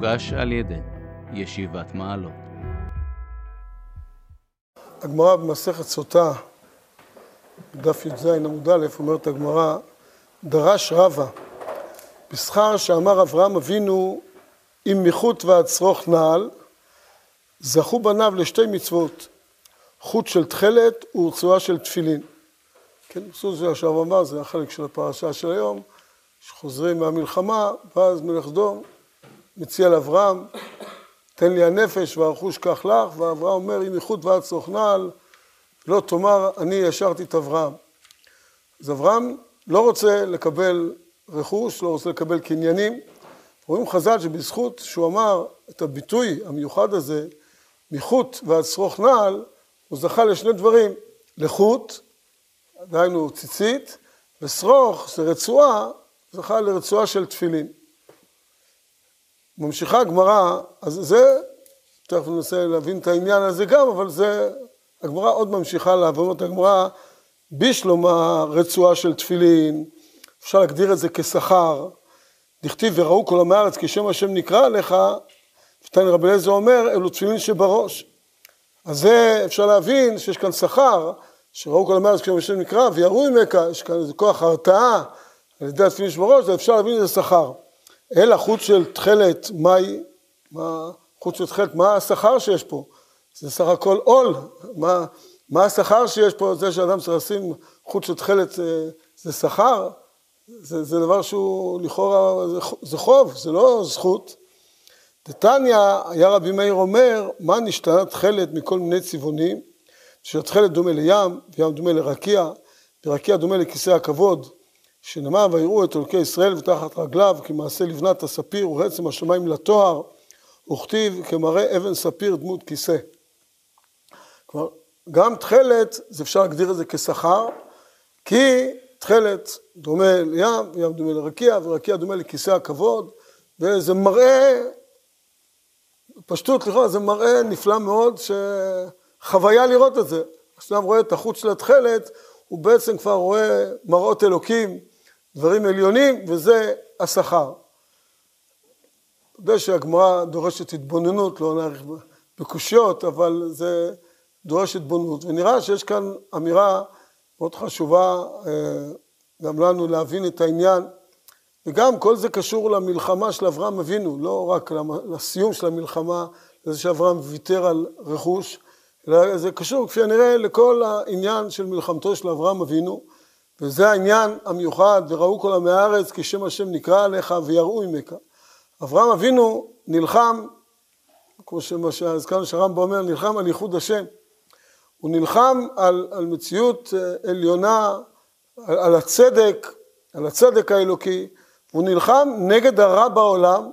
מוגש על ידי ישיבת מעלות. הגמרא במסכת סוטה, דף י"ז עמוד א', אומרת הגמרא, דרש רבא, בשכר שאמר אברהם אבינו, אם מחוט ועד שרוך נעל, זכו בניו לשתי מצוות, חוט של תכלת ורצועה של תפילין. כן, בסוף זה עכשיו אמר, זה החלק של הפרשה של היום, שחוזרים מהמלחמה, ואז מלך סדום מציע לאברהם, תן לי הנפש והרכוש קח לך, ואברהם אומר, אם איכות ועד נעל, לא תאמר, אני ישרתי את אברהם. אז אברהם לא רוצה לקבל רכוש, לא רוצה לקבל קניינים. רואים חז"ל שבזכות שהוא אמר את הביטוי המיוחד הזה, מחוט ועד שרוך נעל, הוא זכה לשני דברים, לחוט, דהיינו ציצית, ושרוך זה רצועה, זכה לרצועה של תפילין. ממשיכה הגמרא, אז זה, תכף ננסה להבין את העניין הזה גם, אבל זה, הגמרא עוד ממשיכה את הגמרא בשלום הרצועה של תפילין, אפשר להגדיר את זה כשכר, דכתיב וראו כל עמי הארץ כי שם השם נקרא עליך, ותן רבי אליעזר אומר, אלו תפילין שבראש. אז זה אפשר להבין שיש כאן שכר, שראו כל עמי הארץ כשם השם נקרא, ויראו ממך, יש כאן איזה כוח הרתעה על ידי התפילין שבראש, זה אפשר להבין איזה שכר. אלא חוץ של תכלת, מהי, מה, חוץ של תכלת, מה השכר שיש פה? זה סך הכל עול, מה, מה השכר שיש פה, זה שאדם צריך לשים חוץ של תכלת זה שכר, זה, זה דבר שהוא לכאורה, זה, זה חוב, זה לא זכות. דתניא, היה רבי מאיר אומר, מה נשתנה תכלת מכל מיני צבעונים? שהתכלת דומה לים, וים דומה לרקיע, ורקיע דומה לכיסא הכבוד, שנאמר ויראו את אלוקי ישראל ותחת רגליו כמעשה לבנת הספיר ורעצם השמיים לתואר וכתיב כמראה אבן ספיר דמות כיסא. כלומר, גם תכלת, זה אפשר להגדיר את זה כשכר, כי תכלת דומה לים, ים דומה לרקיע, ורקיע דומה לכיסא הכבוד, וזה מראה, פשטות לכאורה, זה מראה נפלא מאוד, שחוויה לראות את זה. כשאדם רואה את החוץ של התכלת, הוא בעצם כבר רואה מראות אלוקים, דברים עליונים, וזה השכר. יודע שהגמרא דורשת התבוננות, לא נעריך בקושיות, אבל זה דורש התבוננות, ונראה שיש כאן אמירה מאוד חשובה גם לנו להבין את העניין, וגם כל זה קשור למלחמה של אברהם אבינו, לא רק לסיום של המלחמה, לזה שאברהם ויתר על רכוש, אלא זה קשור כפי הנראה לכל העניין של מלחמתו של אברהם אבינו, וזה העניין המיוחד, וראו כל עמי הארץ כי שם השם נקרא עליך ויראו ממך. אברהם אבינו נלחם, כמו שהזכרנו שהרמב"ם אומר, נלחם על ייחוד השם. הוא נלחם על, על מציאות עליונה, על, על הצדק, על הצדק האלוקי, הוא נלחם נגד הרע בעולם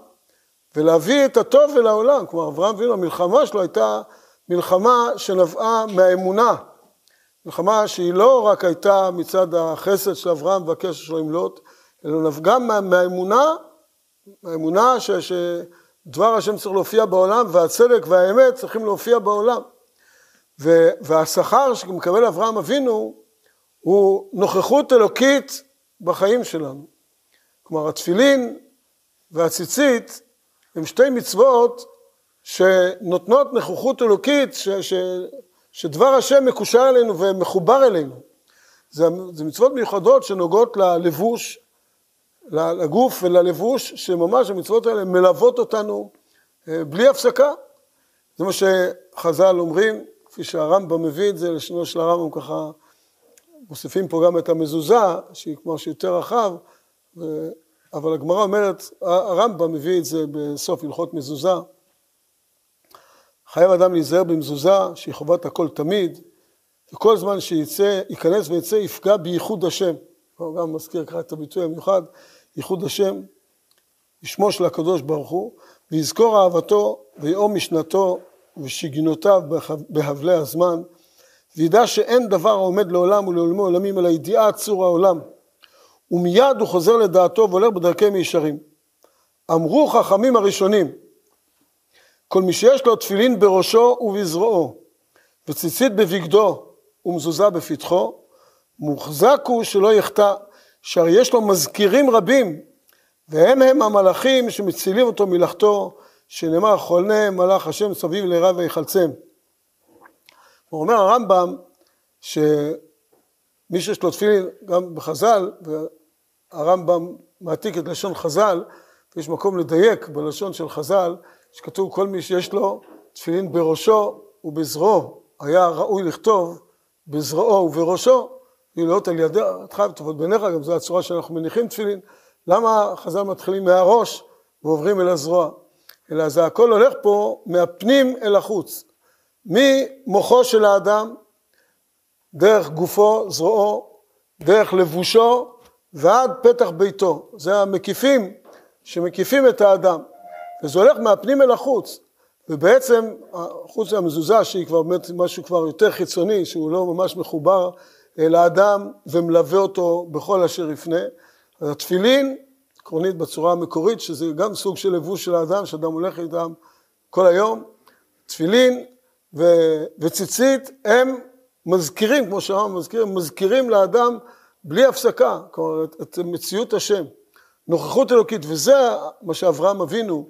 ולהביא את הטוב אל העולם. כלומר, אברהם אבינו, המלחמה שלו הייתה מלחמה שנבעה מהאמונה. מלחמה שהיא לא רק הייתה מצד החסד של אברהם והקשר שלו עם לוט, אלא נבעה מה, מהאמונה, מהאמונה ש, שדבר השם צריך להופיע בעולם והצדק והאמת צריכים להופיע בעולם. והשכר שמקבל אברהם אבינו הוא נוכחות אלוקית בחיים שלנו. כלומר, התפילין והציצית הם שתי מצוות שנותנות נוכחות אלוקית, ש, ש, שדבר השם מקושר אלינו ומחובר אלינו. זה, זה מצוות מיוחדות שנוגעות ללבוש, לגוף וללבוש, שממש המצוות האלה מלוות אותנו אה, בלי הפסקה. זה מה שחז"ל אומרים, כפי שהרמב"ם מביא את זה, לשונו של הרמב"ם ככה, מוסיפים פה גם את המזוזה, שהיא כמו שיותר רחב, ו... אבל הגמרא אומרת, הרמב"ם מביא את זה בסוף הלכות מזוזה. חייב אדם להיזהר במזוזה, שהיא חובת הכל תמיד, וכל זמן שיצא, ייכנס ויצא, יפגע בייחוד השם. הוא גם מזכיר ככה את הביטוי המיוחד, ייחוד השם, לשמו של הקדוש ברוך הוא, ויזכור אהבתו ויאום משנתו ושגנותיו בהבלי הזמן, וידע שאין דבר העומד לעולם ולעולמי עולמים אלא ידיעה צור העולם. ומיד הוא חוזר לדעתו והולך בדרכי מישרים. אמרו חכמים הראשונים, כל מי שיש לו תפילין בראשו ובזרועו, וציצית בבגדו ומזוזה בפתחו, מוחזק הוא שלא יחטא, שהרי יש לו מזכירים רבים, והם הם המלאכים שמצילים אותו מלאכתו, שנאמר חונה מלאך השם סביב ליראה ויחלצם. הוא אומר הרמב"ם שמי שיש לו תפילין גם בחז"ל, והרמב"ם מעתיק את לשון חז"ל, יש מקום לדייק בלשון של חז"ל, שכתוב כל מי שיש לו תפילין בראשו ובזרועו, היה ראוי לכתוב בזרועו ובראשו, להיות על ידך וטובות בעיניך, גם זו הצורה שאנחנו מניחים תפילין. למה חז"ל מתחילים מהראש ועוברים אל הזרוע? אלא זה הכל הולך פה מהפנים אל החוץ. ממוחו של האדם, דרך גופו, זרועו, דרך לבושו ועד פתח ביתו. זה המקיפים שמקיפים את האדם. וזה הולך מהפנים אל החוץ. ובעצם, חוץ מהמזוזה שהיא כבר באמת משהו כבר יותר חיצוני, שהוא לא ממש מחובר לאדם ומלווה אותו בכל אשר יפנה, אז התפילין, עקרונית בצורה המקורית, שזה גם סוג של לבוש של האדם, שאדם הולך איתם כל היום, תפילין ו... וציצית הם מזכירים, כמו שאמרנו, מזכירים, מזכירים לאדם בלי הפסקה, כלומר את, את מציאות השם, נוכחות אלוקית, וזה מה שאברהם אבינו,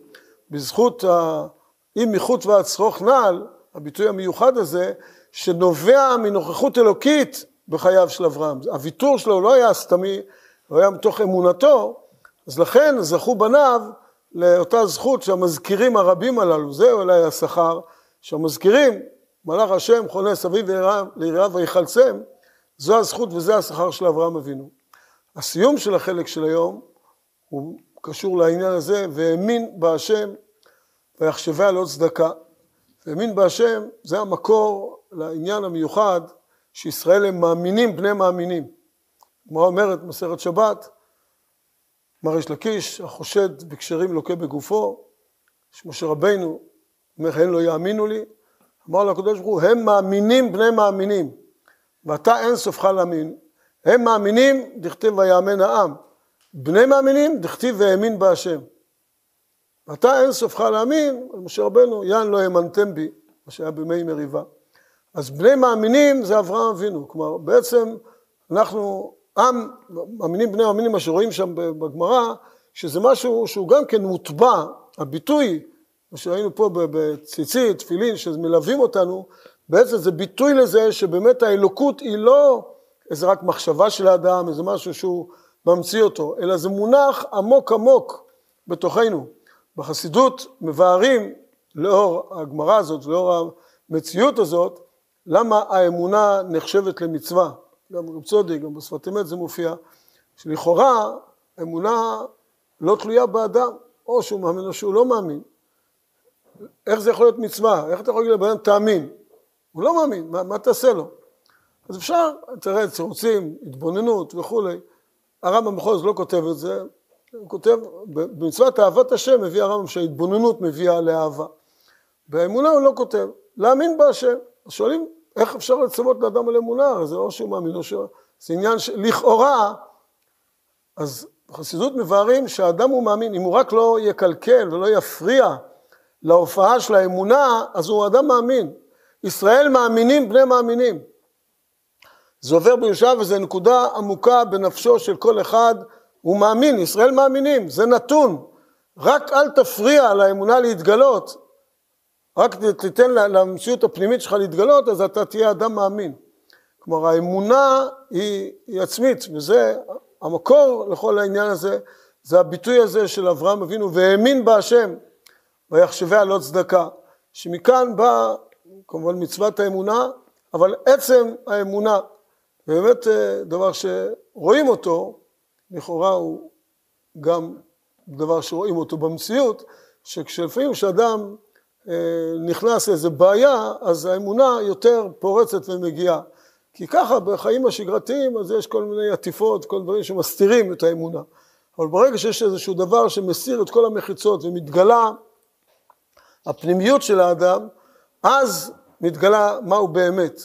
בזכות האם מחוץ ועד שרוך נעל, הביטוי המיוחד הזה, שנובע מנוכחות אלוקית בחייו של אברהם. הוויתור שלו לא היה סתמי, הוא היה מתוך אמונתו, אז לכן זכו בניו לאותה זכות שהמזכירים הרבים הללו, זה אולי השכר, שהמזכירים, מלאך השם חונה סביב ליריעה ויחלצם, זו הזכות וזה השכר של אברהם אבינו. הסיום של החלק של היום הוא קשור לעניין הזה, והאמין בהשם ויחשבה לא צדקה. והאמין בהשם זה המקור לעניין המיוחד שישראל הם מאמינים בני מאמינים. כמו אומרת מסכת שבת, מר יש לקיש, החושד בקשרים לוקה בגופו, שמשה רבינו אומר, הם לא יאמינו לי, אמר לו הקדוש ברוך הוא, הם מאמינים בני מאמינים, ואתה אין סופך להאמין. הם מאמינים, דכתיב ויאמן העם. בני מאמינים, דכתיב והאמין בהשם. ואתה אין סופך להאמין, על משה רבנו, יען לא האמנתם בי, מה שהיה בימי מריבה. אז בני מאמינים זה אברהם אבינו, כלומר בעצם אנחנו עם, מאמינים בני מאמינים, מה שרואים שם בגמרא, שזה משהו שהוא גם כן מוטבע, הביטוי, מה שראינו פה בציצית, תפילין, שמלווים אותנו, בעצם זה ביטוי לזה שבאמת האלוקות היא לא איזה רק מחשבה של האדם, איזה משהו שהוא ממציא אותו, אלא זה מונח עמוק עמוק בתוכנו. בחסידות מבארים, לאור הגמרא הזאת, לאור המציאות הזאת, למה האמונה נחשבת למצווה. גם רב צודי, גם בשפת אמת זה מופיע, שלכאורה אמונה לא תלויה באדם, או שהוא מאמין או שהוא לא מאמין. איך זה יכול להיות מצווה? איך אתה יכול להגיד לבן אדם תאמין? הוא לא מאמין, מה, מה תעשה לו? אז אפשר, תראה, צירוצים, התבוננות וכולי. הרמב"ם בכל זאת לא כותב את זה, הוא כותב, במצוות אהבת השם מביא הרמב"ם שההתבוננות מביאה לאהבה. באמונה הוא לא כותב, להאמין בהשם. אז שואלים, איך אפשר לצוות לאדם על אמונה? זה או שהוא מאמין או שהוא... זה עניין שלכאורה, אז בחסידות מבארים שהאדם הוא מאמין, אם הוא רק לא יקלקל ולא יפריע להופעה של האמונה, אז הוא אדם מאמין. ישראל מאמינים בני מאמינים. זה עובר בירושע וזו נקודה עמוקה בנפשו של כל אחד, הוא מאמין, ישראל מאמינים, זה נתון. רק אל תפריע לאמונה להתגלות, רק תיתן למציאות הפנימית שלך להתגלות, אז אתה תהיה אדם מאמין. כלומר, האמונה היא, היא עצמית, וזה המקור לכל העניין הזה, זה הביטוי הזה של אברהם אבינו, והאמין בהשם, ויחשביה לא צדקה. שמכאן באה כמובן מצוות האמונה, אבל עצם האמונה, באמת אה, דבר שרואים אותו, לכאורה הוא גם דבר שרואים אותו במציאות, שכשלפעמים כשאדם אה, נכנס לאיזה בעיה, אז האמונה יותר פורצת ומגיעה. כי ככה בחיים השגרתיים אז יש כל מיני עטיפות, כל דברים שמסתירים את האמונה. אבל ברגע שיש איזשהו דבר שמסיר את כל המחיצות ומתגלה הפנימיות של האדם, אז מתגלה מהו באמת.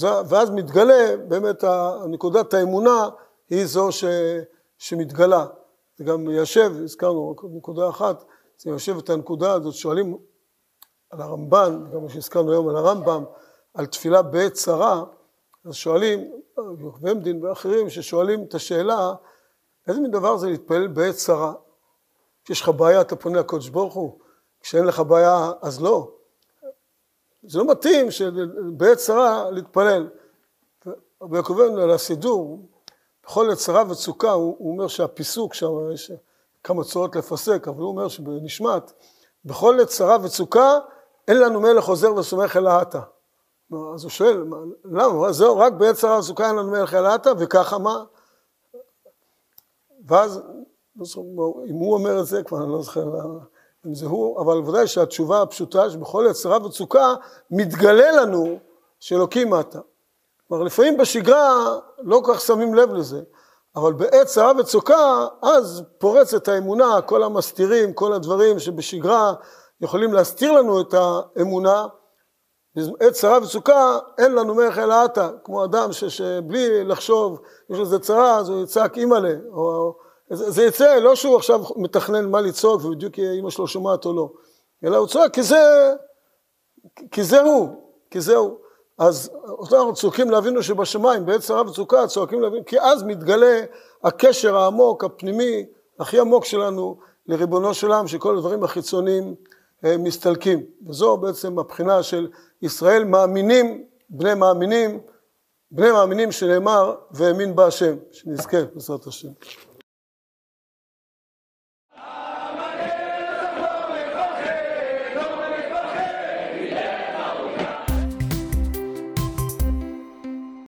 ואז מתגלה באמת נקודת האמונה היא זו ש, שמתגלה. זה גם מיישב, הזכרנו רק נקודה אחת, זה מיישב את הנקודה הזאת, שואלים על הרמב"ן, גם מה שהזכרנו היום על הרמב"ם, על תפילה בעת צרה, אז שואלים, יוחב"ם דין ואחרים, ששואלים את השאלה, איזה מין דבר זה להתפלל בעת צרה? כשיש לך בעיה אתה פונה לקדוש ברוך הוא, כשאין לך בעיה, אז לא. זה לא מתאים שבעת צרה להתפלל. רבי יעקב על הסידור, בכל עת צרה וצוקה, הוא, הוא אומר שהפיסוק שם, יש כמה צורות לפסק, אבל הוא אומר שבנשמת, בכל עת צרה וצוקה, אין לנו מלך עוזר וסומך אלא אתה. אז הוא שואל, למה? זהו, רק בעת צרה וצוקה אין לנו מלך אלא אתה, וככה מה? ואז, אם הוא אומר את זה, כבר אני לא זוכר אם זה הוא, אבל ודאי שהתשובה הפשוטה, שבכל עת צרה וצוקה, מתגלה לנו שאלוקים אתה. כלומר, לפעמים בשגרה לא כל כך שמים לב לזה, אבל בעת צרה וצוקה, אז פורצת האמונה, כל המסתירים, כל הדברים שבשגרה יכולים להסתיר לנו את האמונה. בעת צרה וצוקה, אין לנו מלך אלא אתה, כמו אדם שבלי לחשוב, יש לזה צרה, אז הוא יצעק אימא'לה, או זה, זה יצא, לא שהוא עכשיו מתכנן מה לצעוק ובדיוק אימא שלו שומעת או לא, אלא הוא צועק כי זה, כי זה הוא, כי זה הוא. אז אנחנו צועקים לאבינו שבשמיים, בעת צרה וצוקה צועקים לאבינו, כי אז מתגלה הקשר העמוק, הפנימי, הכי עמוק שלנו לריבונו של עולם, שכל הדברים החיצוניים אה, מסתלקים. וזו בעצם הבחינה של ישראל מאמינים, בני מאמינים, בני מאמינים שנאמר והאמין בהשם, שנזכה בעזרת השם.